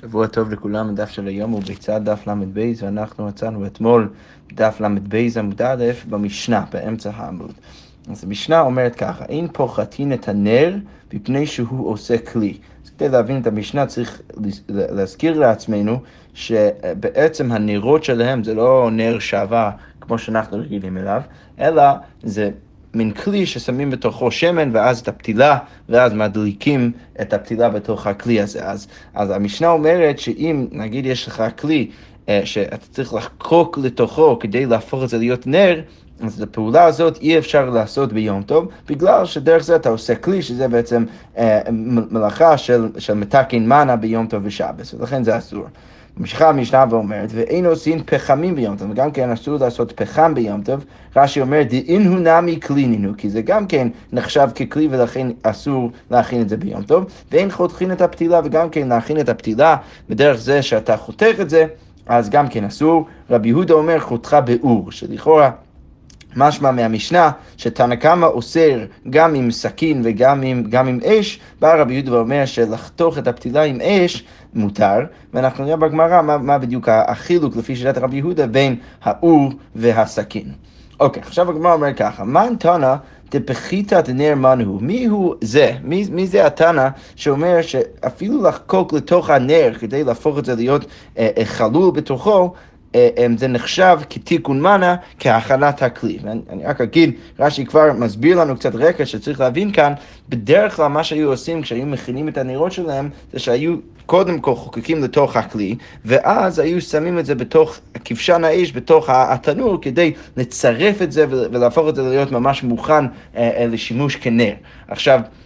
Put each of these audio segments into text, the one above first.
שבוע טוב לכולם, הדף של היום הוא בצד דף ל"ב, ואנחנו מצאנו אתמול דף ל"ב עמוד א' במשנה, באמצע העמוד. אז המשנה אומרת ככה, אין פוחתין את הנר מפני שהוא עושה כלי. אז כדי להבין את המשנה צריך להזכיר לעצמנו שבעצם הנרות שלהם זה לא נר שעבה כמו שאנחנו רגילים אליו, אלא זה מין כלי ששמים בתוכו שמן ואז את הפתילה, ואז מדליקים את הפתילה בתוך הכלי הזה. אז, אז המשנה אומרת שאם נגיד יש לך כלי אה, שאתה צריך לחקוק לתוכו כדי להפוך את זה להיות נר, אז את הפעולה הזאת אי אפשר לעשות ביום טוב, בגלל שדרך זה אתה עושה כלי, שזה בעצם אה, מלאכה של, של מתקן מנה ביום טוב ושבס, ולכן זה אסור. ממשיכה המשנה ואומרת, ואין עושים פחמים ביום טוב, וגם כן אסור לעשות פחם ביום טוב. רש"י אומר, דאין הוא נמי קלינינו, כי זה גם כן נחשב ככלי ולכן אסור להכין את זה ביום טוב. ואין חותכין את הפתילה, וגם כן להכין את הפתילה בדרך זה שאתה חותך את זה, אז גם כן אסור. רבי יהודה אומר, חותכה באור, שלכאורה... משמע מהמשנה שתנא קמא אוסר גם עם סכין וגם עם, גם עם אש, בא רבי יהודה ואומר שלחתוך את הפתילה עם אש מותר, ואנחנו נראה בגמרא מה, מה בדיוק החילוק לפי שיטת רבי יהודה בין האור והסכין. אוקיי, עכשיו הגמרא אומר ככה, מן תנא דפחיתא דנר מנהו, מי הוא זה? מי, מי זה התנא שאומר שאפילו לחקוק לתוך הנר כדי להפוך את זה להיות אה, אה, חלול בתוכו, זה נחשב כתיקון מנה, כהכנת הכלי. ואני רק אגיד, רש"י כבר מסביר לנו קצת רקע שצריך להבין כאן, בדרך כלל מה שהיו עושים כשהיו מכינים את הנרות שלהם, זה שהיו קודם כל חוקקים לתוך הכלי, ואז היו שמים את זה בתוך כבשן האש, בתוך התנור, כדי לצרף את זה ולהפוך את זה להיות ממש מוכן אה, לשימוש כנר. עכשיו, אה, אה,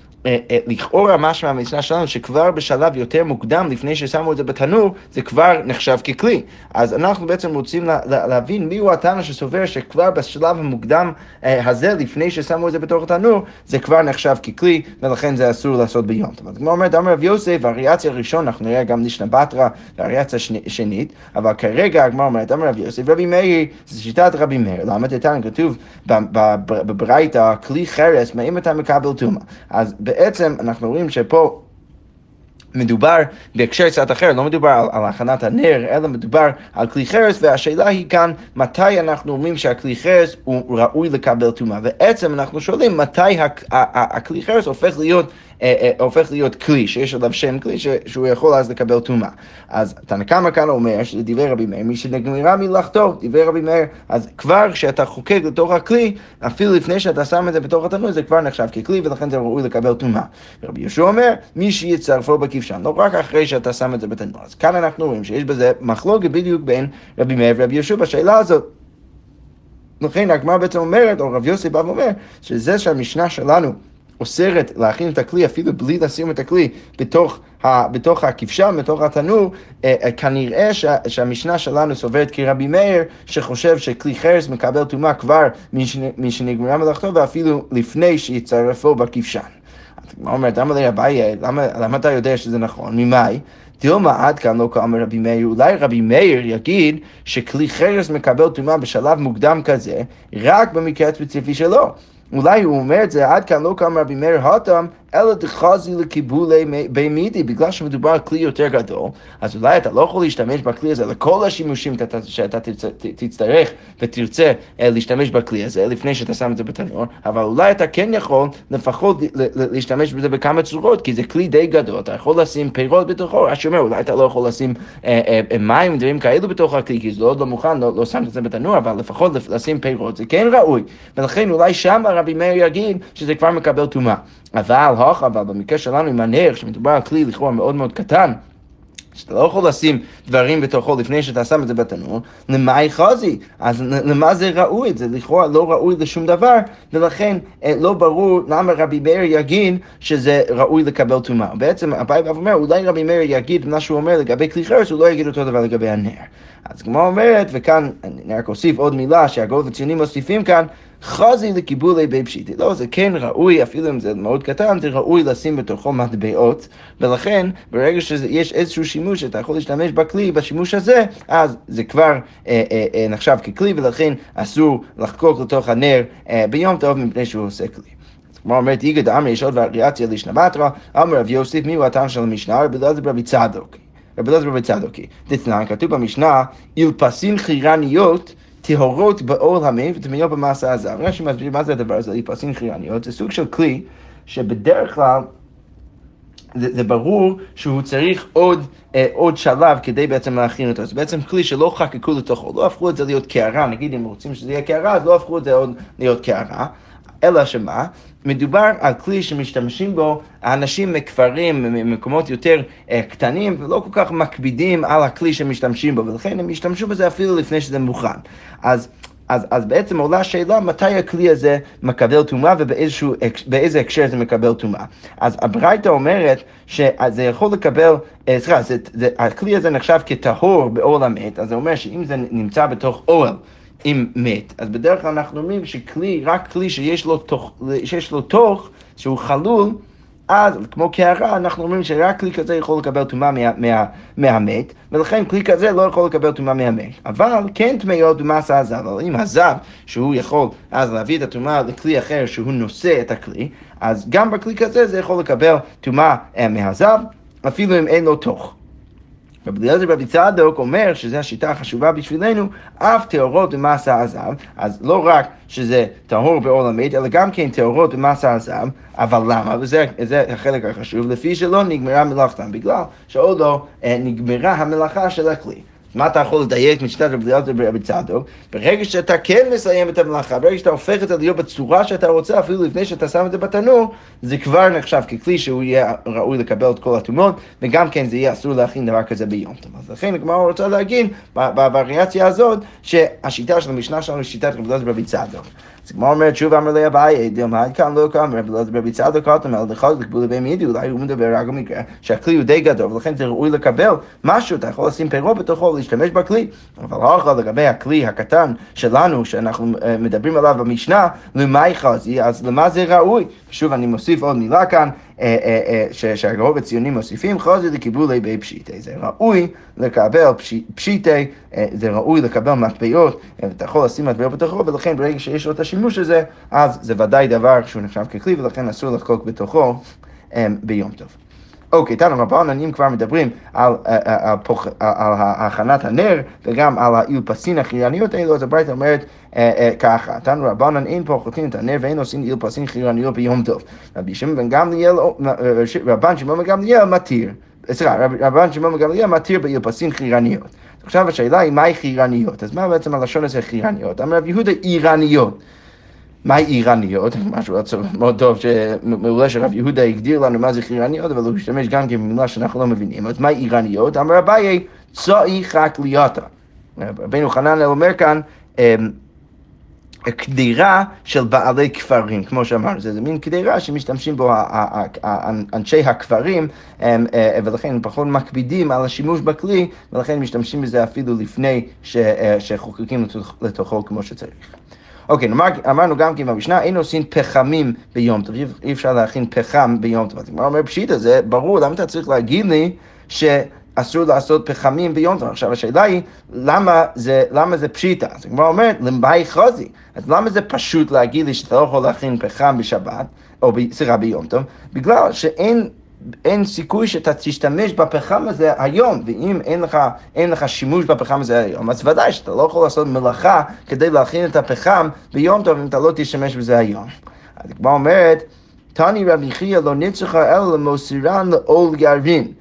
לכאורה משמע מהמשנה שלנו שכבר בשלב יותר מוקדם לפני ששמו את זה בתנור זה כבר נחשב ככלי. אז אנחנו בעצם רוצים לה, לה, להבין מיהו התנא שסובר שכבר בשלב המוקדם אה, הזה לפני ששמו את זה בתוך התנור זה כבר נחשב ככלי ולכן זה אסור לעשות ביום. אז כמו אומרת אמר רב יוסף הריאציה הראשון אנחנו נראה גם לישנא בתרא והריאציה שנית אבל כרגע הגמרא אומרת אמר רב יוסף רבי מאיר זה שיטת רבי מאיר. למה? תתן כתוב בברייתא כלי חרס מאם אתה מקבל טומאה. אז בעצם אנחנו רואים שפה מדובר בהקשר קצת אחר, לא מדובר על, על הכנת הנר, אלא מדובר על כלי חרס, והשאלה היא כאן, מתי אנחנו אומרים שהכלי חרס הוא ראוי לקבל טומאה. בעצם אנחנו שואלים מתי הכלי חרס הופך להיות הופך להיות כלי, שיש עליו שם כלי, שהוא יכול אז לקבל טומאה. אז תנא קמא כאן אומר, דברי רבי מאיר, מי שנגמרה מלאכתו, דברי רבי מאיר, אז כבר כשאתה חוקק לתוך הכלי, אפילו לפני שאתה שם את זה בתוך התנור, זה כבר נחשב ככלי, ולכן זה ראוי לקבל טומאה. רבי יהושע אומר, מי שיצרפו בכבשן, לא רק אחרי שאתה שם את זה בתנור. אז כאן אנחנו רואים שיש בזה מחלוקת בדיוק בין רבי מאיר ורבי יהושע בשאלה הזאת. לכן הגמרא בעצם אומרת, או רב יוסי בא ואומר, שזה שהמשנה שלנו אוסרת להכין את הכלי אפילו בלי לשים את הכלי בתוך, ה, בתוך הכבשן, בתוך התנור, אה, אה, כנראה שה, שהמשנה שלנו סוברת כרבי מאיר, שחושב שכלי חרס מקבל טומאה כבר משנגמרה מלאכתו ואפילו לפני שיצרפו בכבשן. הגמרא אומרת, למה לאביי, למה, למה אתה יודע שזה נכון? ממאי? דילמה עד כאן לא כאמר רבי מאיר, אולי רבי מאיר יגיד שכלי חרס מקבל טומאה בשלב מוקדם כזה, רק במקרה הספציפי שלו. אולי הוא אומר את זה עד כאן לא קם רבי מאיר הותם, אלא דחזי לקיבולי בי מידי, בגלל שמדובר על כלי יותר גדול, אז אולי אתה לא יכול להשתמש בכלי הזה לכל השימושים שאתה תצטרך ותרצה אה, להשתמש בכלי הזה לפני שאתה שם את זה בתנור, אבל אולי אתה כן יכול לפחות להשתמש בזה בכמה צורות, כי זה כלי די גדול, אתה יכול לשים פירות בתוכו, אז שאומר, אולי אתה לא יכול לשים אה, אה, מים ודברים כאלו בתוך הכלי, כי זה עוד לא מוכן, לא, לא שם את זה בתנור, אבל לפחות לשים פירות זה כן ראוי, ולכן אולי שם רבי מאיר יגיד שזה כבר מקבל טומאה. אבל הוכה, אבל במקרה שלנו עם הנר, שמדובר על כלי לכאורה מאוד מאוד קטן, שאתה לא יכול לשים דברים בתוכו לפני שאתה שם את זה בתנור, למאי חזי? אז למה זה ראוי? זה לכאורה לא ראוי לשום דבר, ולכן אה, לא ברור למה רבי מאיר יגיד שזה ראוי לקבל טומאה. בעצם אביי בא ואומר, אולי רבי מאיר יגיד מה שהוא אומר לגבי כלי חרס, הוא לא יגיד אותו דבר לגבי הנר. אז כמו אומרת, וכאן אני רק אוסיף עוד מילה שהגאות הציונים מוסיפים כאן, חזי לקיבולי בי פשיטי. לא, זה כן ראוי, אפילו אם זה מאוד קטן, זה ראוי לשים בתוכו מטבעות, ולכן ברגע שיש איזשהו שימוש שאתה יכול להשתמש בכלי, בשימוש הזה, אז זה כבר אה, אה, אה, נחשב ככלי, ולכן אסור לחקוק לתוך הנר אה, ביום טוב מפני שהוא עושה כלי. כמו אומרת איגד אמרי, יש עוד וריאציה לשנה בתרא, אמר רב יוסף, מי הוא הטעם של המשנה? רבי אלעזר ברבי צדוק. רבי אלעזר רבי צדוקי. דתנן, כתוב במשנה, אילפסין חירניות טהורות בעול המת וטמאות במסע הזב. רש"י מסביר מה זה הדבר הזה, אילפסין חירניות, זה סוג של כלי שבדרך כלל זה, זה ברור שהוא צריך עוד, אה, עוד שלב כדי בעצם להכין אותו. זה בעצם כלי שלא חקקו לתוכו, לא הפכו את זה להיות קערה, נגיד אם רוצים שזה יהיה קערה, אז לא הפכו את זה עוד להיות קערה. אלא שמה? מדובר על כלי שמשתמשים בו האנשים מכפרים, ממקומות יותר uh, קטנים, ולא כל כך מקפידים על הכלי שמשתמשים בו, ולכן הם ישתמשו בזה אפילו לפני שזה מוכן. אז אז, אז בעצם עולה השאלה מתי הכלי הזה מקבל טומאה ובאיזה הקשר זה מקבל טומאה. אז הברייתא אומרת שזה יכול לקבל, אה, סליחה, הכלי הזה נחשב כטהור בעול המת, אז זה אומר שאם זה נמצא בתוך אוהל עם מת, אז בדרך כלל אנחנו אומרים שכלי, רק כלי שיש לו תוך, שיש לו תוך שהוא חלול, אז כמו קערה, אנחנו אומרים שרק כלי כזה יכול לקבל טומאה מה, מה, מהמת, ולכן כלי כזה לא יכול לקבל טומאה מהמת. אבל כן טמאות במסה הזב, אבל אם הזב, שהוא יכול אז להביא את הטומאה לכלי אחר שהוא נושא את הכלי, אז גם בכלי כזה זה יכול לקבל טומאה אה, מהזב, אפילו אם אין לו תוך. רבי אליעזר רבי צדוק אומר שזו השיטה החשובה בשבילנו, אף טהורות במסע הזב, אז לא רק שזה טהור בעול המת, אלא גם כן טהורות במסע הזב, אבל למה? וזה החלק החשוב, לפי שלא נגמרה מלאכתם, בגלל שעוד לא אה, נגמרה המלאכה של הכלי. מה אתה יכול לדייק משיטת רבי אליעזר ורבי צדוק? ברגע שאתה כן מסיים את המלאכה, ברגע שאתה הופך את זה להיות בצורה שאתה רוצה, אפילו לפני שאתה שם את זה בתנור, זה כבר נחשב ככלי שהוא יהיה ראוי לקבל את כל הטומאות, וגם כן זה יהיה אסור להכין דבר כזה ביום טוב. אז לכן הגמרא רוצה להגיד בווריאציה הזאת, שהשיטה של המשנה שלנו היא שיטת רבי אליעזר ורבי צדוק. אז כמו אומרת, שוב אמר לי אביי, דלמד כאן לא כאן, רבי צדוק קוטם, על דחוק לקבול לבי מידי, אולי הוא מדבר רק במקרה שהכלי הוא די גדול, ולכן זה ראוי לקבל משהו, אתה יכול לשים פירות בתוכו ולהשתמש בכלי. אבל אחר לגבי הכלי הקטן שלנו, שאנחנו מדברים עליו במשנה, למאי חזי, אז למה זה ראוי? שוב, אני מוסיף עוד מילה כאן, שהרוב הציונים מוסיפים, חוזר לקיבולי בי פשיטי. זה ראוי לקבל פשיטי, זה ראוי לקבל מטבעות, אתה יכול לשים מטבעות בתוכו, ולכן ברגע שיש לו את השימוש הזה, אז זה ודאי דבר שהוא נחשב ככלי, ולכן אסור לחקוק בתוכו ביום טוב. אוקיי, תנו רבנן, אם כבר מדברים על, על, על, על הכנת הנר וגם על האילפסין החירניות האלו, אז הברית אומרת אה, אה, ככה, תנו רבנן, אין פה חותים את הנר ואין עושים אילפסין חירניות ביום טוב. רבי שמעון בן גמליאל, רבן שמעון בן גמליאל מתיר, סליחה, רבן שמעון בן גמליאל מתיר באילפסין חירניות. עכשיו השאלה היא מהי חירניות, אז מה בעצם הלשון הזה חירניות? אמר רב יהודה אירניות. מהי איראניות? משהו מאוד טוב, מעולה שרב יהודה הגדיר לנו מה זה איראניות, אבל הוא השתמש גם כן במילה שאנחנו לא מבינים. אז מהי איראניות? אמר אביי, צאי חקליאתה. רבינו חנן אומר כאן, אמ, קדירה של בעלי כפרים, כמו שאמרנו, זה, זה מין קדירה שמשתמשים בו אנשי הכפרים, אמ, אה, ולכן פחות מקפידים על השימוש בכלי, ולכן משתמשים בזה אפילו לפני אה, שחוקקים לתוכו כמו שצריך. אוקיי, נאמר, אמרנו גם כן במשנה, אין עושים פחמים ביום טוב, אי אפשר להכין פחם ביום טוב. אז הגמרא אומר פשיטא, זה ברור, למה אתה צריך להגיד לי שאסור לעשות פחמים ביום טוב? עכשיו השאלה היא, למה זה, למה זה פשיטא? אז הגמרא אומרת, למבאי חוזי. אז למה זה פשוט להגיד לי שאתה לא יכול להכין פחם בשבת, או סליחה ביום טוב? בגלל שאין... אין סיכוי שאתה תשתמש בפחם הזה היום, ואם אין לך, אין לך שימוש בפחם הזה היום, אז ודאי שאתה לא יכול לעשות מלאכה כדי להכין את הפחם ביום טוב אם אתה לא תשתמש בזה היום. כמו אומרת, תני רבי חייא לא נצחה אלא למוסירן לעול גרבין.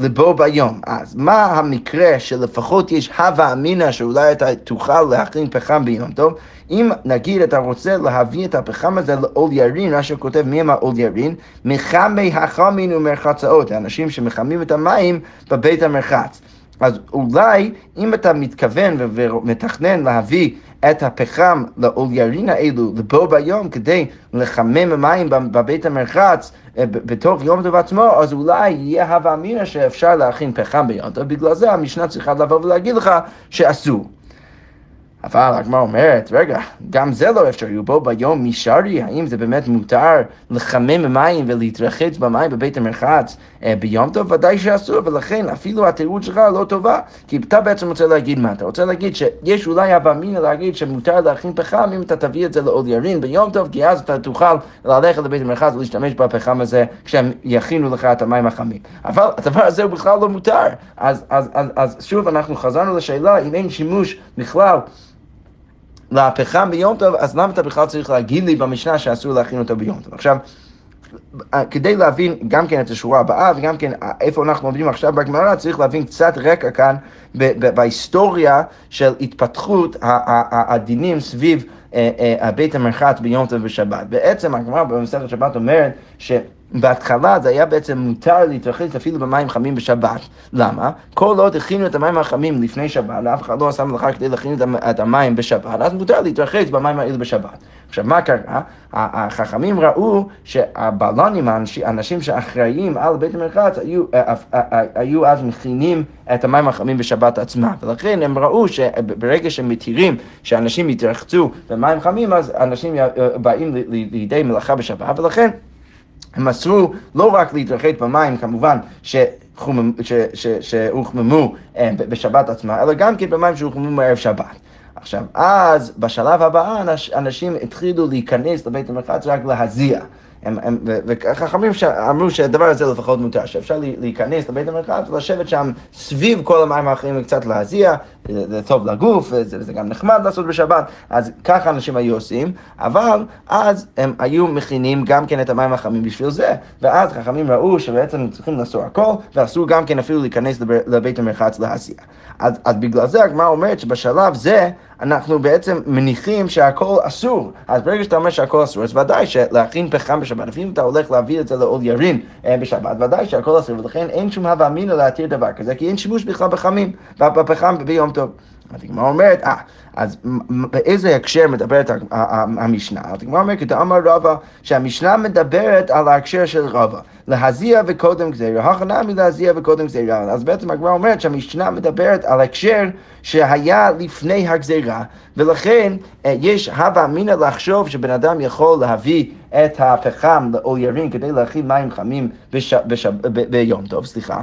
לבו ביום. אז מה המקרה שלפחות יש הווה אמינא שאולי אתה תוכל להכין פחם ביום טוב? אם נגיד אתה רוצה להביא את הפחם הזה לעול ירין, רש"י כותב מי הם העול ירין? מחמי החמין ומרחצאות, האנשים שמחמים את המים בבית המרחץ. אז אולי אם אתה מתכוון ומתכנן להביא את הפחם לעוליירין האלו לבוא ביום כדי לחמם המים בבית המרחץ אה, בתוך יום טוב עצמו, אז אולי יהיה הווה אמינא שאפשר להכין פחם ביום טוב, בגלל זה המשנה צריכה לבוא ולהגיד לך שאסור. אבל הגמרא אומרת, רגע, גם זה לא אפשרי, בו ביום מישרי, האם זה באמת מותר לחמם מים ולהתרחץ במים בבית המרחץ אה, ביום טוב? ודאי שאסור, ולכן אפילו התירוץ שלך לא טובה, כי אתה בעצם רוצה להגיד מה? אתה רוצה להגיד שיש אולי הווה אמינא להגיד שמותר להכין פחם אם אתה תביא את זה לעוד ירין ביום טוב, כי אז אתה תוכל ללכת לבית המרחץ ולהשתמש בפחם הזה כשהם יכינו לך את המים החמים. אבל הדבר הזה הוא בכלל לא מותר. אז, אז, אז, אז שוב אנחנו חזרנו לשאלה אם אין שימוש בכלל לפחם ביום טוב, אז למה אתה בכלל צריך להגיד לי במשנה שאסור להכין אותו ביום טוב? עכשיו, כדי להבין גם כן את השורה הבאה וגם כן איפה אנחנו עומדים עכשיו בגמרא, צריך להבין קצת רקע כאן בהיסטוריה של התפתחות הדינים סביב אה, אה, בית המרחץ ביום טוב בשבת. בעצם הגמרא במסכת שבת אומרת ש... בהתחלה זה היה בעצם מותר להתרחץ אפילו במים חמים בשבת. למה? כל עוד הכינו את המים החמים לפני שבת, אף אחד לא עשה מלאכה כדי להכין את המים בשבת, אז מותר להתרחץ במים האלה בשבת. עכשיו, מה קרה? החכמים ראו שהבלונים, האנשים שאחראים על בית המרחץ, היו, אה, אה, אה, היו אז מכינים את המים החמים בשבת עצמה, ולכן הם ראו שברגע שהם מתירים שאנשים יתרחצו במים חמים, אז אנשים באים לידי מלאכה בשבת, ולכן הם אסרו לא רק להתרחץ במים, כמובן, שהוחממו אה, בשבת עצמה, אלא גם כן במים שהוחממו מערב שבת. עכשיו, אז בשלב הבא אנשים התחילו להיכנס לבית המרחץ רק להזיע. וחכמים אמרו שהדבר הזה לפחות מותר, שאפשר להיכנס לבית המרחץ ולשבת שם סביב כל המים האחרים וקצת להזיע, זה טוב לגוף, וזה גם נחמד לעשות בשבת, אז ככה אנשים היו עושים, אבל אז הם היו מכינים גם כן את המים החמים בשביל זה, ואז חכמים ראו שבעצם צריכים לאסור הכל, ואסור גם כן אפילו להיכנס לבית המרחץ להזיע. אז, אז בגלל זה הגמרא אומרת שבשלב זה אנחנו בעצם מניחים שהכל אסור. אז ברגע שאתה אומר שהכל אסור, אז ודאי שלהכין פחם בשבת, אפילו אתה הולך להביא את זה לעוד ירין אה, בשבת, ודאי שהכל אסור, ולכן אין שום הווה אמינא להתיר דבר כזה, כי אין שימוש בכלל בחמים, בפחם ביום טוב. אז הגמרא אומרת, אה, אז באיזה הקשר מדברת המשנה? אז הגמרא אומרת, כתאמר רבא, שהמשנה מדברת על ההקשר של רבא, להזיע וקודם גזירה, הכנה מלהזיע וקודם גזירה. אז בעצם הגמרא אומרת שהמשנה מדברת על הקשר שהיה לפני הגזירה, ולכן אה, יש הווה אמינא לחשוב שבן אדם יכול להביא את הפחם לאוירים כדי להכין מים חמים. ביום טוב, סליחה.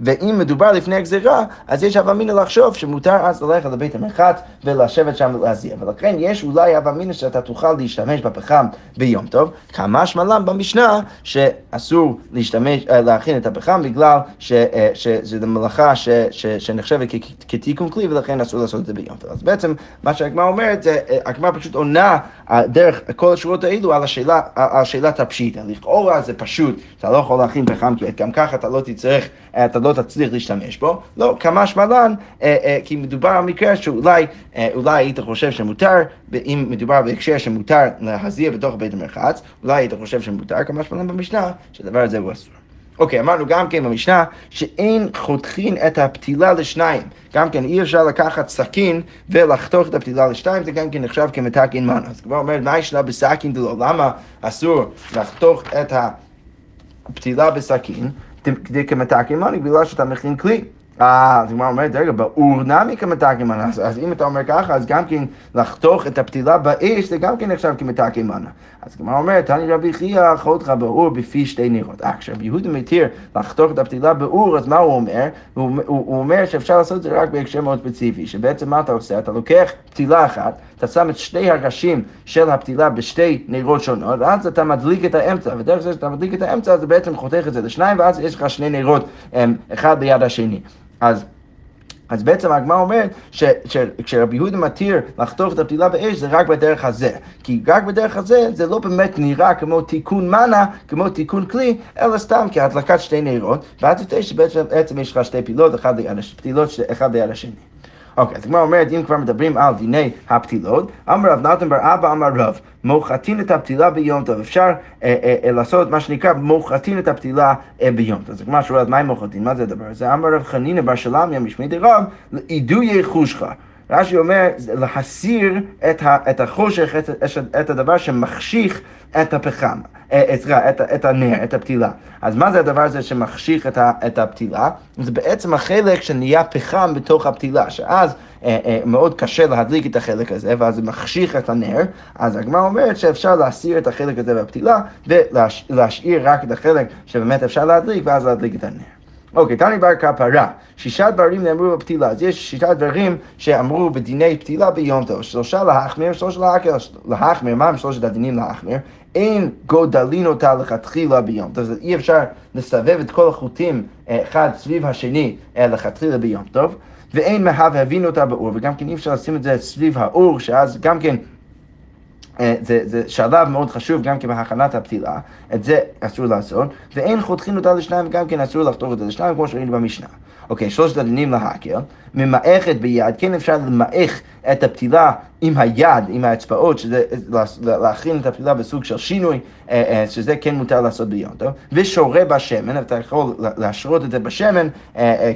ואם מדובר לפני הגזירה, אז יש הווה אמינא לחשוב שמותר אז ללכת לבית המרחץ ולשבת שם ולהזיע. ולכן יש אולי הווה אמינא שאתה תוכל להשתמש בפחם ביום טוב, כמה שמלם במשנה שאסור להשתמש, אה, להכין את הפחם בגלל ש, אה, שזו מלאכה ש, ש, שנחשבת כתיקון כלי ולכן אסור לעשות את זה ביום טוב. אז בעצם מה שהגמרא אומרת, אה, הגמרא פשוט עונה דרך כל השורות האלו על, השאלה, על שאלת הפשיטה. לכאורה זה פשוט, אתה לא יכול להכין פחם כי גם ככה אתה לא תצטרך, אתה לא תצליח להשתמש בו. לא, כמה שמלן, אה, אה, כי מדובר על מקרה שאולי אה, אולי היית חושב שמותר, אם מדובר בהקשר שמותר להזיע בתוך בית המרחץ, אולי היית חושב שמותר, כמה שמלן במשנה, שהדבר הזה הוא אסור. אוקיי, אמרנו גם כן במשנה שאין חותכין את הפתילה לשניים. גם כן אי אפשר לקחת סכין ולחתוך את הפתילה לשניים, זה גם כן נחשב כמתקין מנה. אז כבר אומרת, מה ישנה בסכין דלו? למה אסור לחתוך את הפתילה בסכין? כדי כמתקין מנה, בגלל שאתה מכין כלי. אה, אז הגמרא אומרת, רגע, באור נמי כמתקי מנה, אז אם אתה אומר ככה, אז גם כן לחתוך את הפתילה באש, זה גם כן נחשב כמתקי מנה. אז הגמרא אומרת, תני רבי חייא, חותך באור בפי שתי נרות. אה, יהודה מתיר לחתוך את הפתילה באור, אז מה הוא אומר? הוא, הוא, הוא אומר שאפשר לעשות את זה רק בהקשר מאוד ספציפי, שבעצם מה אתה עושה? אתה לוקח פתילה אחת, אתה שם את שתי הראשים של הפתילה בשתי נרות שונות, ואז אתה מדליק את האמצע, ודרך זה שאתה מדליק את האמצע, אז בעצם חותך את זה לשניים, ואז יש לך שני נרות, אחד ליד השני. אז... אז בעצם הגמרא אומרת שכשרבי יהודה מתיר לחתוך את הפתילה באש זה רק בדרך הזה. כי רק בדרך הזה זה לא באמת נראה כמו תיקון מנה, כמו תיקון כלי, אלא סתם כהדלקת שתי נרות, ואז תראה שבעצם יש לך שתי פתילות אחד ליד השני. אוקיי, אז הגמרא אומרת, אם כבר מדברים על דיני הפתילות, אמר רב נתן בר אבא אמר רב, מוחתין את הפתילה ביום טוב. אפשר אה, אה, אה, לעשות מה שנקרא מוחתין את הפתילה ביום טוב. אז הגמרא שואלת, מה עם מוחתין? מה זה הדבר הזה? אמר רב חנינא בר שלמיה משמי דרב, אידויי חושך. רש"י אומר, להסיר את, ה, את החושך, את, את הדבר שמחשיך את הפחם, אה, סליחה, את, את הנר, את הפתילה. אז מה זה הדבר הזה שמחשיך את, ה, את הפתילה? זה בעצם החלק שנהיה פחם בתוך הפתילה, שאז אה, אה, מאוד קשה להדליק את החלק הזה, ואז זה מחשיך את הנר, אז הגמרא אומרת שאפשר להסיר את החלק הזה בפתילה, ולהשאיר רק את החלק שבאמת אפשר להדליק, ואז להדליק את הנר. אוקיי, תני בר כפרה, שישה דברים נאמרו בפתילה, אז יש שישה דברים שאמרו בדיני פתילה ביום טוב, שלושה להחמיר, שלושה להקל, להחמיר, מה הם שלושת הדינים להחמיר? אין גודלין אותה לכתחילה ביום טוב, אי אפשר לסבב את כל החוטים אה, אחד סביב השני אה, לכתחילה ביום טוב, ואין מהבהבין אותה באור, וגם כן אי אפשר לשים את זה סביב האור, שאז גם כן זה, זה שלב מאוד חשוב גם כן בהכנת הפתילה, את זה אסור לעשות, ואין חותכין אותה לשניים, גם כן אסור לחתוך את זה לשניים, כמו שראינו במשנה. אוקיי, שלושת הדינים להקל, ממעכת ביד, כן אפשר למעך את הפתילה עם היד, עם האצבעות, שזה להכין את הפתילה בסוג של שינוי, אה, אה, שזה כן מותר לעשות ביום טוב, ושורה בשמן, אתה יכול להשרות את זה בשמן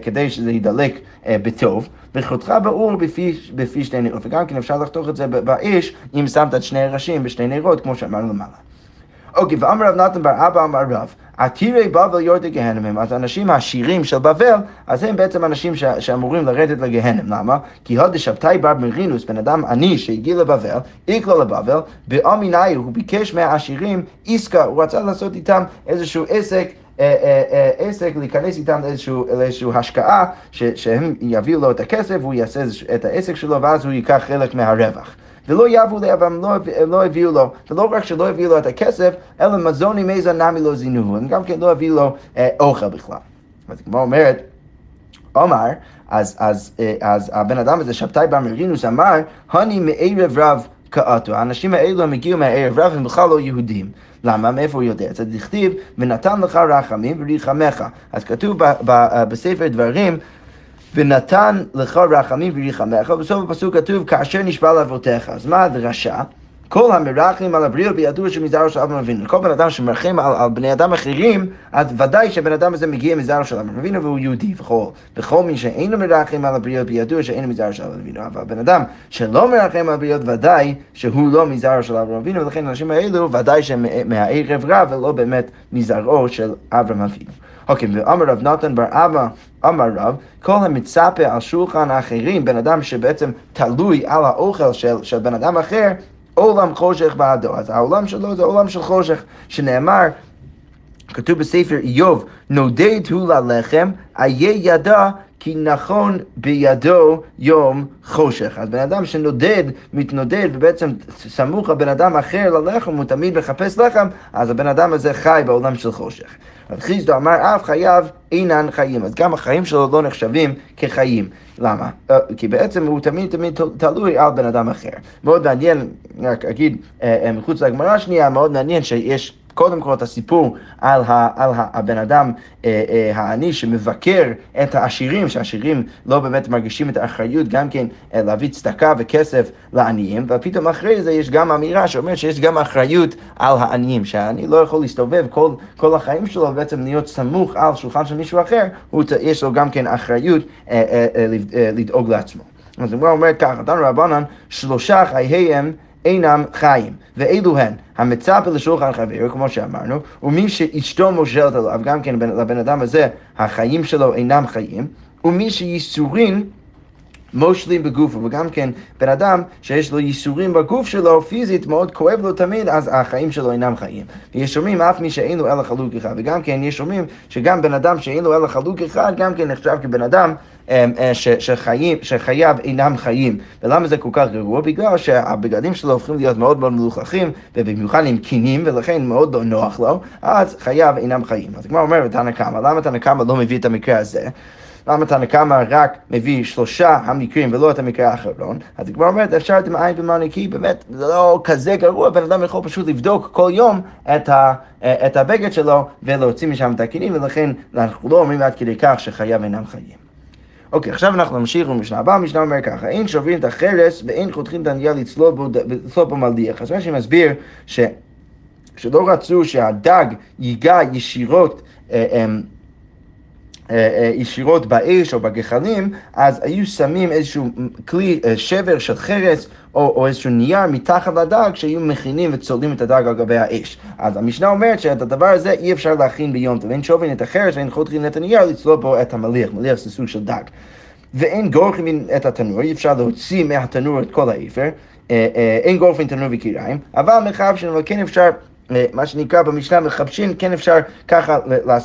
כדי שזה ידלק בטוב. וחותך באור בפי, בפי שתי נרות, וגם כן אפשר לחתוך את זה באש אם שמת את שני ראשים בשתי נרות, כמו שאמרנו למעלה. אוקיי, ואמר רב נתן בר אבא אמר רב, עתירי בבל יורדי גהנם אז האנשים העשירים של בבל, אז הם בעצם אנשים ש- שאמורים לרדת לגהנם, למה? כי הוד שבתאי בר מרינוס, בן אדם עני שהגיע לבבל, איקלו לבבל, באמינאי הוא ביקש מהעשירים עסקה, הוא רצה לעשות איתם איזשהו עסק אה, אה, אה, עסק, להיכנס איתם לאיזושהי השקעה, שהם יביאו לו את הכסף, והוא יעשה את העסק שלו, ואז הוא ייקח חלק מהרווח. ולא יבו לאבם, לא, לא הביאו לו, ולא רק שלא הביאו לו את הכסף, אלא מזון עם איזה נמי לא זינוהו, הם גם כן לא הביאו לו אה, אוכל בכלל. אז כמו אומרת, עומר, אז, אז, אז הבן אדם הזה, שבתאי בר מרינוס, אמר, הני מערב רב קאטו. האנשים האלו הם הגיעו מהערב רב, הם בכלל לא יהודים. למה? מאיפה הוא יודע? זה דכתיב, ונתן לך רחמים וריחמך. אז כתוב בספר דברים, ונתן לך רחמים וריחמך, ובסוף הפסוק כתוב, כאשר נשבע לאבותיך. אז מה הדרשה? כל המרחמים על הבריאות בידוע שמזרעו של אברהם אבינו. כל בן אדם שמרחם על, על בני אדם אחרים, אז ודאי שהבן אדם הזה מגיע מזרעו של אברהם אבינו והוא יהודי. וכל, וכל מי שאינו מרחם על הבריאות בידוע שאינו מזרעו של אברהם אבינו. אבל בן אדם שלא מרחם על הבריאות ודאי שהוא לא מזרעו של אברהם אבינו, ולכן האנשים האלו ודאי שהם מהערב רב ולא באמת מזרעו של אברהם אבינו. אוקיי, ואמר רב נתן בר אבא, אמר רב, כל המצפה על שולחן האחרים, בן אדם שבעצם תלוי על האוכל של, של בן אדם אחר, עולם חושך בעדו. אז העולם שלו זה עולם של חושך, שנאמר, כתוב בספר איוב, נודד הוא ללחם, איה ידע כי נכון בידו יום חושך. אז בן אדם שנודד, מתנודד, ובעצם סמוך הבן אדם אחר ללחם, הוא תמיד מחפש לחם, אז הבן אדם הזה חי בעולם של חושך. רב חיסדו אמר, אף חייו אינן חיים, אז גם החיים שלו לא נחשבים כחיים. למה? אה, כי בעצם הוא תמיד תמיד תלוי על בן אדם אחר. מאוד מעניין, רק אגיד אה, אה, מחוץ לגמרא השנייה, מאוד מעניין שיש קודם כל את הסיפור על, ה, על הבן אדם אה, אה, העני שמבקר את העשירים, שהעשירים לא באמת מרגישים את האחריות גם כן אה, להביא צדקה וכסף לעניים, ופתאום אחרי זה יש גם אמירה שאומרת שיש גם אחריות על העניים, שהעני לא יכול להסתובב כל, כל החיים שלו ובעצם להיות סמוך על שולחן של מישהו אחר, הוא, יש לו גם כן אחריות אה, אה, אה, אה, לדאוג לעצמו. אז הוא אומר ככה, תנו רבנן, שלושה חייהם אינם חיים, ואלו הן המצפה לשולחן חברו, כמו שאמרנו, ומי שאשתו מושלת עליו, גם כן לבן אדם הזה החיים שלו אינם חיים, ומי שייסורין מושלים בגופו, וגם כן בן אדם שיש לו ייסורים בגוף שלו, פיזית, מאוד כואב לו תמיד, אז החיים שלו אינם חיים. ויש אומרים אף מי שאין לו אלא חלוק אחד, וגם כן יש אומרים שגם בן אדם שאין לו אלא חלוק אחד, גם כן נחשב כבן אדם אמ, אה, שחיים, שחייו אינם חיים. ולמה זה כל כך גרוע? בגלל שהבגדים שלו הופכים להיות מאוד מאוד מלוכלכים, ובמיוחד עם קינים, ולכן מאוד לא נוח לו, אז חייו אינם חיים. אז כמו אומר תנא קמא, למה תנא קמא לא מביא את המקרה הזה? למה תנא קמא רק מביא שלושה המקרים ולא את המקרה האחרון? אז היא כבר אומרת, אפשר את המעין במענקי, באמת, זה לא כזה גרוע, בן אדם יכול פשוט לבדוק כל יום את, ה, את הבגד שלו ולהוציא משם את הכלים, ולכן אנחנו לא אומרים עד כדי כך שחייו אינם חיים. אוקיי, עכשיו אנחנו נמשיך במשנה הבאה, המשנה אומר ככה, אין שוברים את החרס ואין חותכים את הנייר לצלול בו מלדיח. אז מה שמסביר ש... שלא רצו שהדג ייגע ישירות אה, אה, ישירות באש או בגחלים, אז היו שמים איזשהו כלי, שבר של חרס או, או איזשהו נייר מתחת לדג שהיו מכינים וצולעים את הדג על גבי האש. אז המשנה אומרת שאת הדבר הזה אי אפשר להכין ביום טוב, אין שובן את החרס ואין חותכין את הנייר לצלול בו את המליח, מליח זה סוג של דג. ואין גורחים את התנור, אי אפשר להוציא מהתנור את כל האפר, אין גורפין תנור וקיריים, אבל מחבשין, אבל כן אפשר מה שנקרא במשנה מחבשין, כן אפשר ככה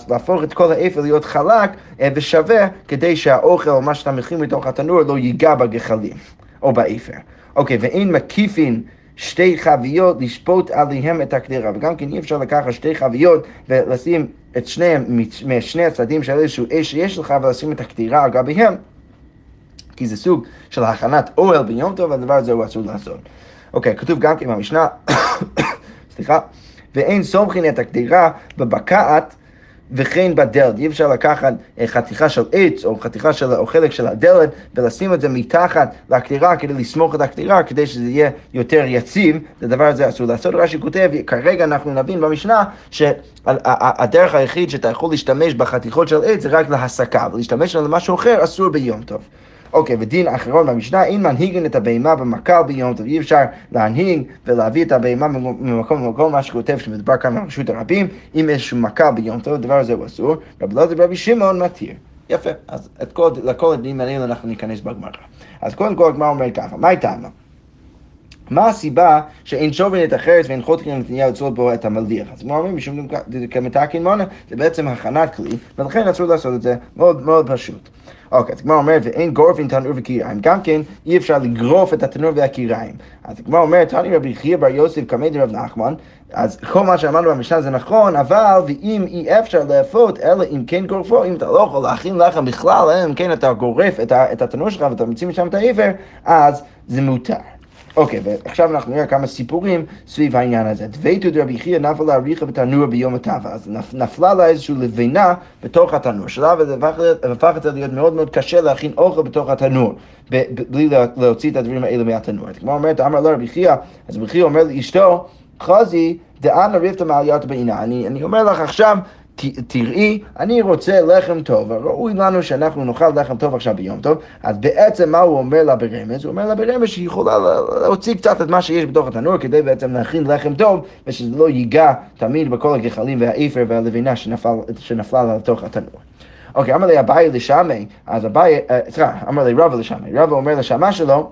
להפוך את כל האפר להיות חלק ושווה כדי שהאוכל או מה שאתה מכין מתוך התנור לא ייגע בגחלים או באפר. אוקיי, ואין מקיפין שתי חביות לשפות עליהם את הקדירה, וגם כן אי אפשר לקחת שתי חביות ולשים את שניהם משני הצדדים של איזשהו אש שיש לך ולשים את הקדירה על גביהם. כי זה סוג של הכנת אוהל ביום טוב, והדבר הזה הוא אסור לעשות. אוקיי, כתוב גם כן במשנה, סליחה, ואין סומכין את הקדירה בבקעת וכן בדלת. אי אפשר לקחת אה, חתיכה של עץ או חתיכה של, או חלק של הדלת ולשים את זה מתחת לקדירה כדי לסמוך את הקדירה כדי שזה יהיה יותר יציב, את הדבר הזה אסור לעשות. רש"י כותב, כרגע אנחנו נבין במשנה שהדרך היחיד שאתה יכול להשתמש בחתיכות של עץ זה רק להסקה, ולהשתמש למשהו אחר אסור ביום טוב. אוקיי, ודין אחרון במשנה, אם מנהיגן את הבהמה במקל ביום טוב, אי אפשר להנהיג ולהביא את הבהמה ממקום למקום, מה שכותב שמדובר כאן על רשות הרבים, אם איזשהו מקל ביום טוב, הדבר הזה הוא אסור, רבי אלעזר ורבי שמעון מתיר. יפה, אז את כל, לכל הדברים האלה אנחנו ניכנס בגמרא. אז קודם כל הגמרא אומרת ככה, מה הייתה לנו? מה הסיבה שאין שובר את החרס ואין חותכים נתניה לצלות בו את המליח? אז כמו אומרים, משום כמתקין מונה, זה בעצם הכנת כלי, ולכן אסור לעשות את זה מאוד מאוד פשוט. אוקיי, אז הגמרא אומרת, ואין גורפין תנור וקיריים, גם כן אי אפשר לגרוף את התנור והקיריים. אז הגמרא אומרת, תני רבי חייא בר יוסף קמא דרב נחמן, אז כל מה שאמרנו במשנה זה נכון, אבל ואם אי אפשר לאפות, אלא אם כן גורפו, אם אתה לא יכול להכין לחם בכלל, אלא אם כן אתה גורף את התנור שלך ואתה מוציא משם את העבר, אז זה מותר. אוקיי, ועכשיו אנחנו נראה כמה סיפורים סביב העניין הזה. דבייתו דרבי חייא נפל להריחה בתנור ביום הטבע, אז נפלה לה איזושהי לבנה בתוך התנור שלה, וזה הפך את זה להיות מאוד מאוד קשה להכין אוכל בתוך התנור, בלי להוציא את הדברים האלה מהתנור. כמו אומרת, אמר לו רבי חייא, אז רבי חייא אומר לאשתו, חזי דאן לריבתא מעליית בעינה. אני אומר לך עכשיו, תראי, אני רוצה לחם טוב, ראוי לנו שאנחנו נאכל לחם טוב עכשיו ביום טוב, אז בעצם מה הוא אומר לה ברמז? הוא אומר לה ברמז שהיא יכולה להוציא קצת את מה שיש בתוך התנור כדי בעצם להכין לחם טוב, ושזה לא ייגע תמיד בכל הגחלים והאיפר והלבנה שנפל, שנפלה לתוך התנור. אוקיי, אמר לי אביי לשמי, אז אביי, אה, סליחה, אמר לי רבא לשמי, רבא אומר לשמה שלו,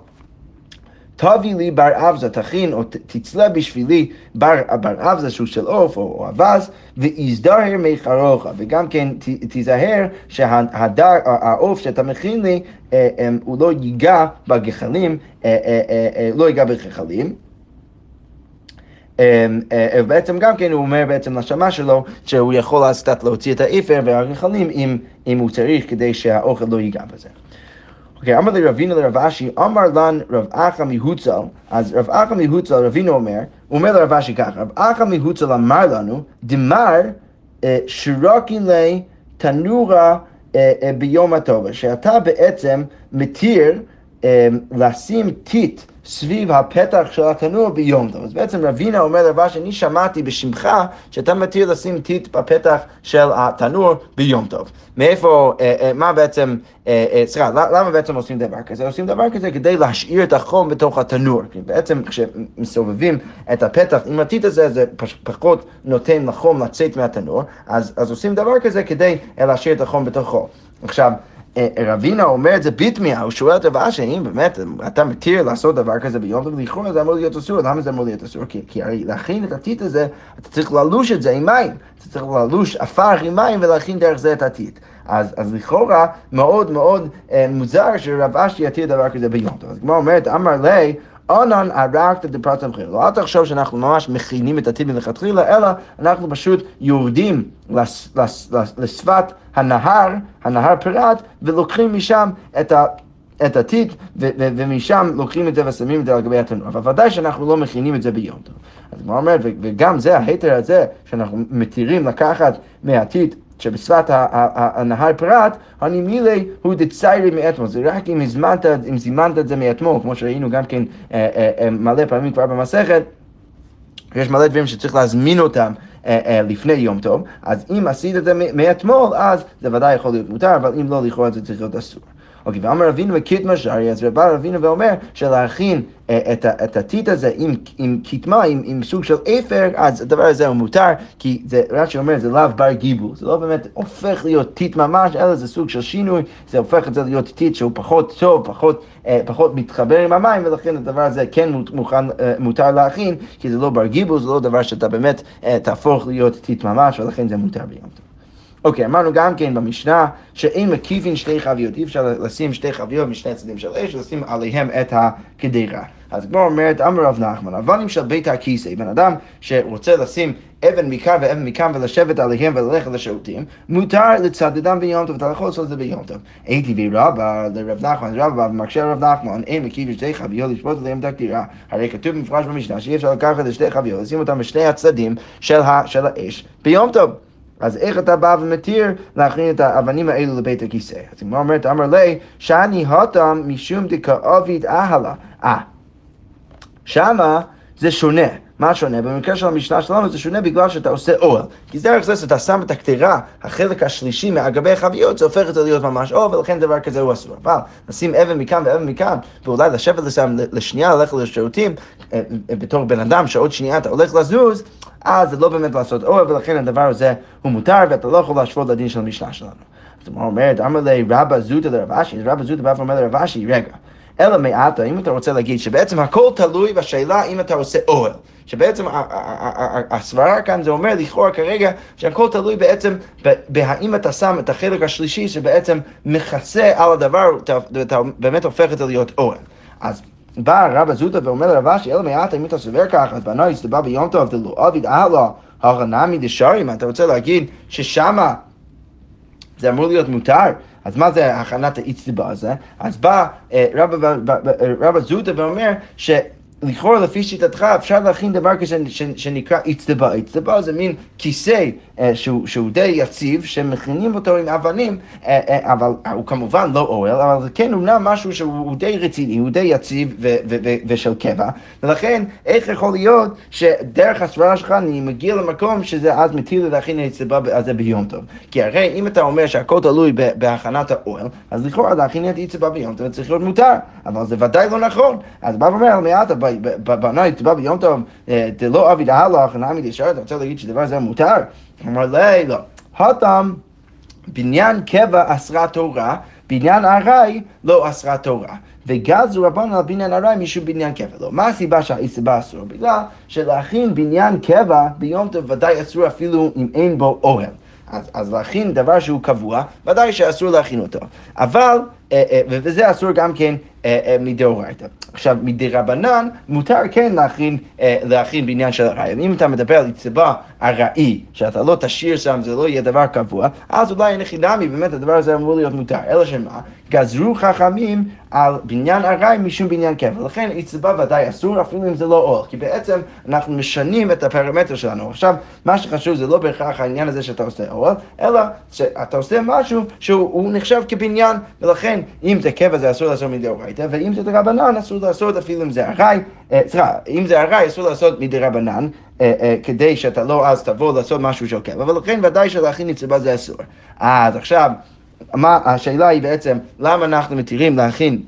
תביא לי בר אבזה, תכין או תצלה בשבילי בר, בר אבזה שהוא של עוף או אבז, ויזדהר מחרוך, וגם כן תיזהר שהעוף שאתה מכין לי, אה, אה, הוא לא ייגע בגחלים, אה, לא ייגע בגחלים. ובעצם גם כן הוא אומר בעצם לשמה שלו שהוא יכול אז קצת להוציא את האיפר והגחלים אם, אם הוא צריך כדי שהאוכל לא ייגע בזה. אוקיי, אמר לי רבינו לרב אשי, אמר לן רב אחא מהוצל, אז רב אחא מהוצל, רבינו אומר, הוא אומר לרב אשי ככה, רב אחא מהוצל אמר לנו, דמר אה, שרוקין לי תנורה אה, אה, ביום הטובה, שאתה בעצם מתיר לשים טיט סביב הפתח של התנור ביום טוב. אז בעצם רבינה אומר לרבה שאני שמעתי בשמך שאתה מתיר לשים טיט בפתח של התנור ביום טוב. מאיפה, אה, אה, מה בעצם, אה, סליחה, למה בעצם עושים דבר כזה? עושים דבר כזה כדי להשאיר את החום בתוך התנור. כי בעצם כשמסובבים את הפתח עם הטיט הזה, זה פחות נותן לחום לצאת מהתנור, אז, אז עושים דבר כזה כדי להשאיר את החום בתוכו. עכשיו, רבינה אומר את זה ביטמיה, הוא שואל את רב אשי, האם באמת אתה מתיר לעשות דבר כזה ביום טוב, לכאורה זה אמור להיות אסור, למה זה אמור להיות אסור? כי, כי הרי להכין את הטיט הזה, אתה צריך ללוש את זה עם מים, אתה צריך ללוש עפר עם מים ולהכין דרך זה את הטיט. אז, אז לכאורה מאוד מאוד אה, מוזר שרב אשי יתיר דבר כזה ביום טוב. אז כמו אומרת, אמר לי, אונן ערקת דפרט המחיר. לא תחשוב שאנחנו ממש מכינים את הטיט מלכתחילה, אלא אנחנו פשוט יורדים לס, לס, לס, לשפת הנהר, הנהר פיראט, ולוקחים משם את ה... את הטיט, ומשם לוקחים את זה ושמים את זה על גבי התנור. אבל ודאי שאנחנו לא מכינים את זה ביום טוב. אז הוא אומר, וגם זה, ההיתר הזה, שאנחנו מתירים לקחת מהטיט שבשפת הנהר פרת, הנימילי הוא דציירי מאתמול, זה רק אם הזמנת, אם זימנת את זה מאתמול, כמו שראינו גם כן אה, אה, אה, מלא פעמים כבר במסכת, יש מלא דברים שצריך להזמין אותם לפני יום טוב, אז אם עשית את זה מאתמול, אז זה ודאי יכול להיות מותר, אבל אם לא, לכאורה זה צריך להיות אסור. אוקיי, ואמר רבינו וקיטמה שרי, אז בא רבינו ואומר שלהכין אה, את, את הטיט הזה עם, עם קיטמה, עם, עם סוג של אפר, אז הדבר הזה הוא מותר, כי זה, רש"י אומר, זה לאו בר גיבול, זה לא באמת הופך להיות טיט ממש, אלא זה סוג של שינוי, זה הופך את זה להיות טיט שהוא פחות טוב, פחות, אה, פחות מתחבר עם המים, ולכן הדבר הזה כן מוכן, אה, מותר להכין, כי זה לא בר גיבול, זה לא דבר שאתה באמת אה, תהפוך להיות טיט ממש, ולכן זה מותר ביום טוב. אוקיי, אמרנו גם כן במשנה שאין מקיפין שתי חביות, אי אפשר לשים שתי חביות משני הצדדים של אש, ולשים עליהם את הקדירה. אז הגמרא אומרת, אמר רב נחמן, אבנים של בית הכיסא, בן אדם שרוצה לשים אבן מכאן ואבן מכאן ולשבת עליהם וללכת לשירותים, מותר לצדדם ביום טוב, אתה יכול לעשות את זה ביום טוב. הייתי ורבא לרב נחמן, רבא ומקשה רב נחמן, אין מקיף שתי חביות לשפוט עליהם את הקדירה, הרי כתוב במפרש במשנה שאי אפשר לקחת את שתי חביות, לשים אותם בשני הצדדים של האש ביום טוב. אז איך אתה בא ומתיר להכין את האבנים האלו לבית הכיסא? אז היא אומרת, אמר לי, שאני הותם משום דכאוביד אהלה. אה, שמה זה שונה. מה שונה? במקרה של המשנה שלנו זה שונה בגלל שאתה עושה אוהל. כי דרך זה שאתה שם את הקטירה, החלק השלישי מהגבי החביות, זה הופך את זה להיות ממש אוהל, ולכן דבר כזה הוא אסור. אבל לשים אבן מכאן ואבן מכאן, ואולי לשבת לשם לשנייה, ללכת לשירותים, אה, אה, בתור בן אדם שעוד שנייה אתה הולך לזוז, אז זה לא באמת לעשות אוהל, ולכן הדבר הזה הוא מותר, ואתה לא יכול להשוות לדין של המשנה שלנו. אז הוא אומרת, אמר לי רבא זוטה לרב אשי, רבא זוטה בא ואומר לרב אשי, רגע, אלא מעטה, אם אתה רוצה להגיד שבעצם הכל תלוי בשאלה אם אתה עושה אוהל. שבעצם הסברה כאן זה אומר לכאורה כרגע שהכל תלוי בעצם בהאם אתה שם את החלק השלישי שבעצם מכסה על הדבר ואתה באמת הופך את זה להיות אוהל. אז בא רבא זוטה ואומר לרב אשי, אלא מעטה אם אתה סובר ככה, אז בנוי הסתבר ביום טוב דלו עביד אהלה, הרנמי דשרים, אתה רוצה להגיד ששמה זה אמור להיות מותר? אז מה זה הכנת האיצטבה הזה? אז בא אה, רבא זוטה ואומר ש... לכאורה לפי שיטתך אפשר להכין דבר כזה שנקרא אצטבה. אצטבה זה מין כיסא אה, שהוא, די יציב, שמכינים אותו עם אבנים, אה, אה, אבל הוא כמובן לא אוהל, אבל זה כן אומנם משהו שהוא די רציני, הוא די יציב ושל קבע, ולכן איך יכול להיות שדרך הסברה שלך אני מגיע למקום שזה אז מטיל להכין אצטבה הזה ביום טוב. כי הרי אם אתה אומר שהכל תלוי בהכנת האוהל, אז לכאורה להכין את אצטבה ביום טוב צריך להיות מותר, אבל זה ודאי לא נכון. אז בא ואומר, מעט בנאי תבא ביום טוב, דלא אבי דהלך, נעמי דשאר, אתה רוצה להגיד שדבר זה מותר? אמר לי, לא. התם בניין קבע אסרה תורה, בניין ארעי לא אסרה תורה. וגזו רבנו על בניין ארעי משום בניין קבע. לא, מה הסיבה שהסיבה אסור? בגלל שלהכין בניין קבע ביום טוב ודאי אסור אפילו אם אין בו אוהל. אז, אז להכין דבר שהוא קבוע, ודאי שאסור להכין אותו. אבל, אה, אה, וזה אסור גם כן אה, מדאורייתא. עכשיו, מדרבנן מותר כן להכין, להכין בעניין של ארעי. אם אתה מדבר על צבא ארעי, שאתה לא תשאיר שם, זה לא יהיה דבר קבוע, אז אולי אין חינמי, באמת הדבר הזה אמור להיות מותר. אלא שמה? גזרו חכמים על בניין ארעי משום בניין קבע. לכן עצבה ודאי אסור, אפילו אם זה לא אורך, כי בעצם אנחנו משנים את הפרמטר שלנו. עכשיו, מה שחשוב זה לא בהכרח העניין הזה שאתה עושה אוהל, אלא שאתה עושה משהו שהוא נחשב כבניין, ולכן אם זה קבע זה אסור לעשות מדאורייתא, ואם זה דרבנן אסור לעשות אפילו אם זה ארעי, אה, סליחה, אם זה ארעי אסור לעשות מדרבנן, אה, אה, כדי שאתה לא אז תבוא לעשות משהו של קבע, ולכן ודאי שלהכין נצבה זה אסור. אז עכשיו, מה, השאלה היא בעצם, למה אנחנו מתירים להכין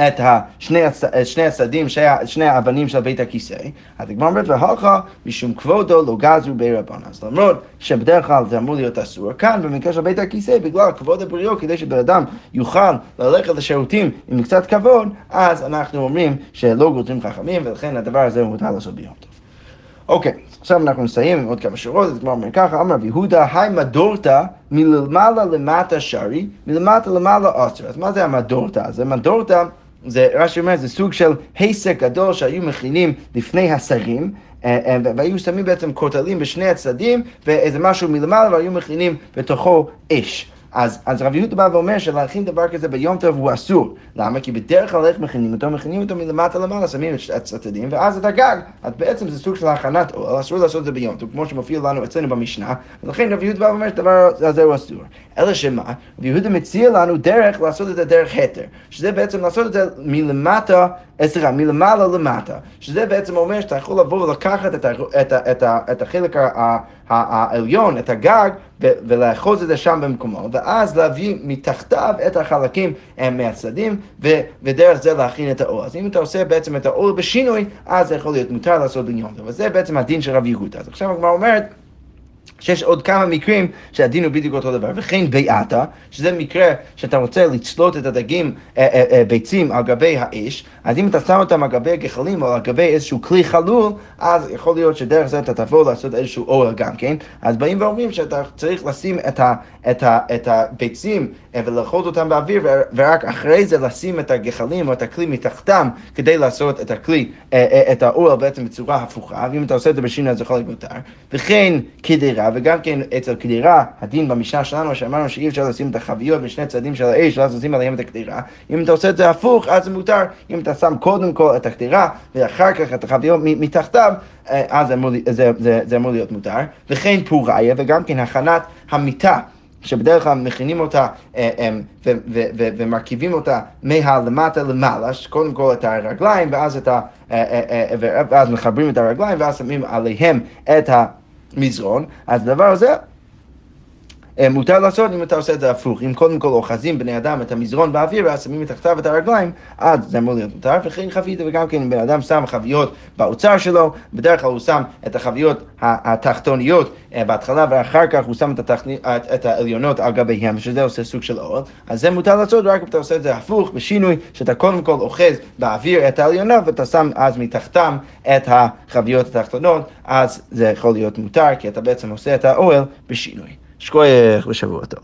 את שני, הצ... שני הצדדים, שני, שני האבנים של בית הכיסא, אז הגמרא אומרת, והלכה משום כבודו לא גזרו בי רבון. אז למרות שבדרך כלל זה אמור להיות אסור, כאן במקרה של בית הכיסא, בגלל כבוד הבריאו, כדי שבן אדם יוכל ללכת לשירותים עם קצת כבוד, אז אנחנו אומרים שלא גוזרים חכמים, ולכן הדבר הזה הוא מותר לעשות ביום טוב. אוקיי, עכשיו אנחנו נסיים עם עוד כמה שורות, אז כבר אומר ככה, אמר רבי יהודה, היי מדורתא מלמעלה למטה שרי, מלמטה למעלה אוסר. אז מה זה המדורתא? זה מדורתא, זה, רש"י אומר, זה סוג של היסק גדול שהיו מכינים לפני השרים, אה, אה, והיו שמים בעצם כותלים בשני הצדדים, ואיזה משהו מלמעלה, והיו מכינים בתוכו אש. אז, אז רב יהודה בא ואומר שלהכין דבר כזה ביום טוב הוא אסור. למה? כי בדרך כלל איך מכינים אותו? מכינים אותו מלמטה למעלה, שמים את הצדדים, ואז את הגג. אז בעצם זה סוג של הכנת אוהל, אסור לעשות את זה ביום טוב, כמו שמופיע לנו אצלנו במשנה, ולכן רב יהודה בא ואומר שדבר הזה הוא אסור. אלא שמה? רב יהודה מציע לנו דרך לעשות את זה דרך התר, שזה בעצם לעשות את זה מלמטה אה, סליחה, מלמעלה למטה, שזה בעצם אומר שאתה יכול לבוא ולקחת את, ה, את, ה, את, ה, את החלק העליון, את הגג, ולאחוז את זה שם במקומו, ואז להביא מתחתיו את החלקים מהצדדים, ודרך זה להכין את האור. אז אם אתה עושה בעצם את האור בשינוי, אז זה יכול להיות מותר לעשות בניון. וזה בעצם הדין של רב יהודה. אז עכשיו הגמרא אומרת, שיש עוד כמה מקרים שהדין הוא בדיוק אותו דבר, וכן ביעתה, שזה מקרה שאתה רוצה לצלוט את הדגים, אה, אה, אה, ביצים על גבי האש, אז אם אתה שם אותם על גבי גחלים או על גבי איזשהו כלי חלול, אז יכול להיות שדרך זה אתה תבוא לעשות איזשהו אוהל גם כן, אז באים ואומרים שאתה צריך לשים את, ה, את, ה, את הביצים ולאחוז אותם באוויר, ורק אחרי זה לשים את הגחלים או את הכלי מתחתם כדי לעשות את הכלי, את האוהל בעצם בצורה הפוכה, ואם אתה עושה את זה בשינוי אז זה יכול להיות מותר, וכן כדירה וגם כן אצל קדירה, הדין במשנה שלנו, שאמרנו שאי אפשר לשים את החביות משני צדדים של האש, ואז לשים עליהם את הקדירה. אם אתה עושה את זה הפוך, אז זה מותר. אם אתה שם קודם כל את הקדירה, ואחר כך את החביות מתחתיו, אה, אז זה אמור, להיות מותר. וכן פוריה, וגם כן הכנת המיטה. שבדרך כלל מכינים אותה אה, אה, ומרכיבים אותה מהלמטה למעלה, קודם כל את הרגליים ואז, את ה, ואז מחברים את הרגליים ואז שמים עליהם את ה... מזרון, אז הדבר הזה מותר לעשות אם אתה עושה את זה הפוך. אם קודם כל אוחזים בני אדם את המזרון באוויר ואז שמים מתחתיו את הרגליים, אז זה אמור להיות מותר. וכן חבית וגם כן אם בן אדם שם חביות באוצר שלו, בדרך כלל הוא שם את החביות התחתוניות אה, בהתחלה ואחר כך הוא שם את, התחני, את העליונות על גביהם, שזה עושה סוג של אור. אז זה מותר לעשות רק אם אתה עושה את זה הפוך, בשינוי, שאתה קודם כל אוחז באוויר את העליונות ואתה שם אז מתחתם את החביות התחתונות, אז זה יכול להיות מותר, כי אתה בעצם עושה את האוהל בשינוי. שכוייך ושבוע טוב.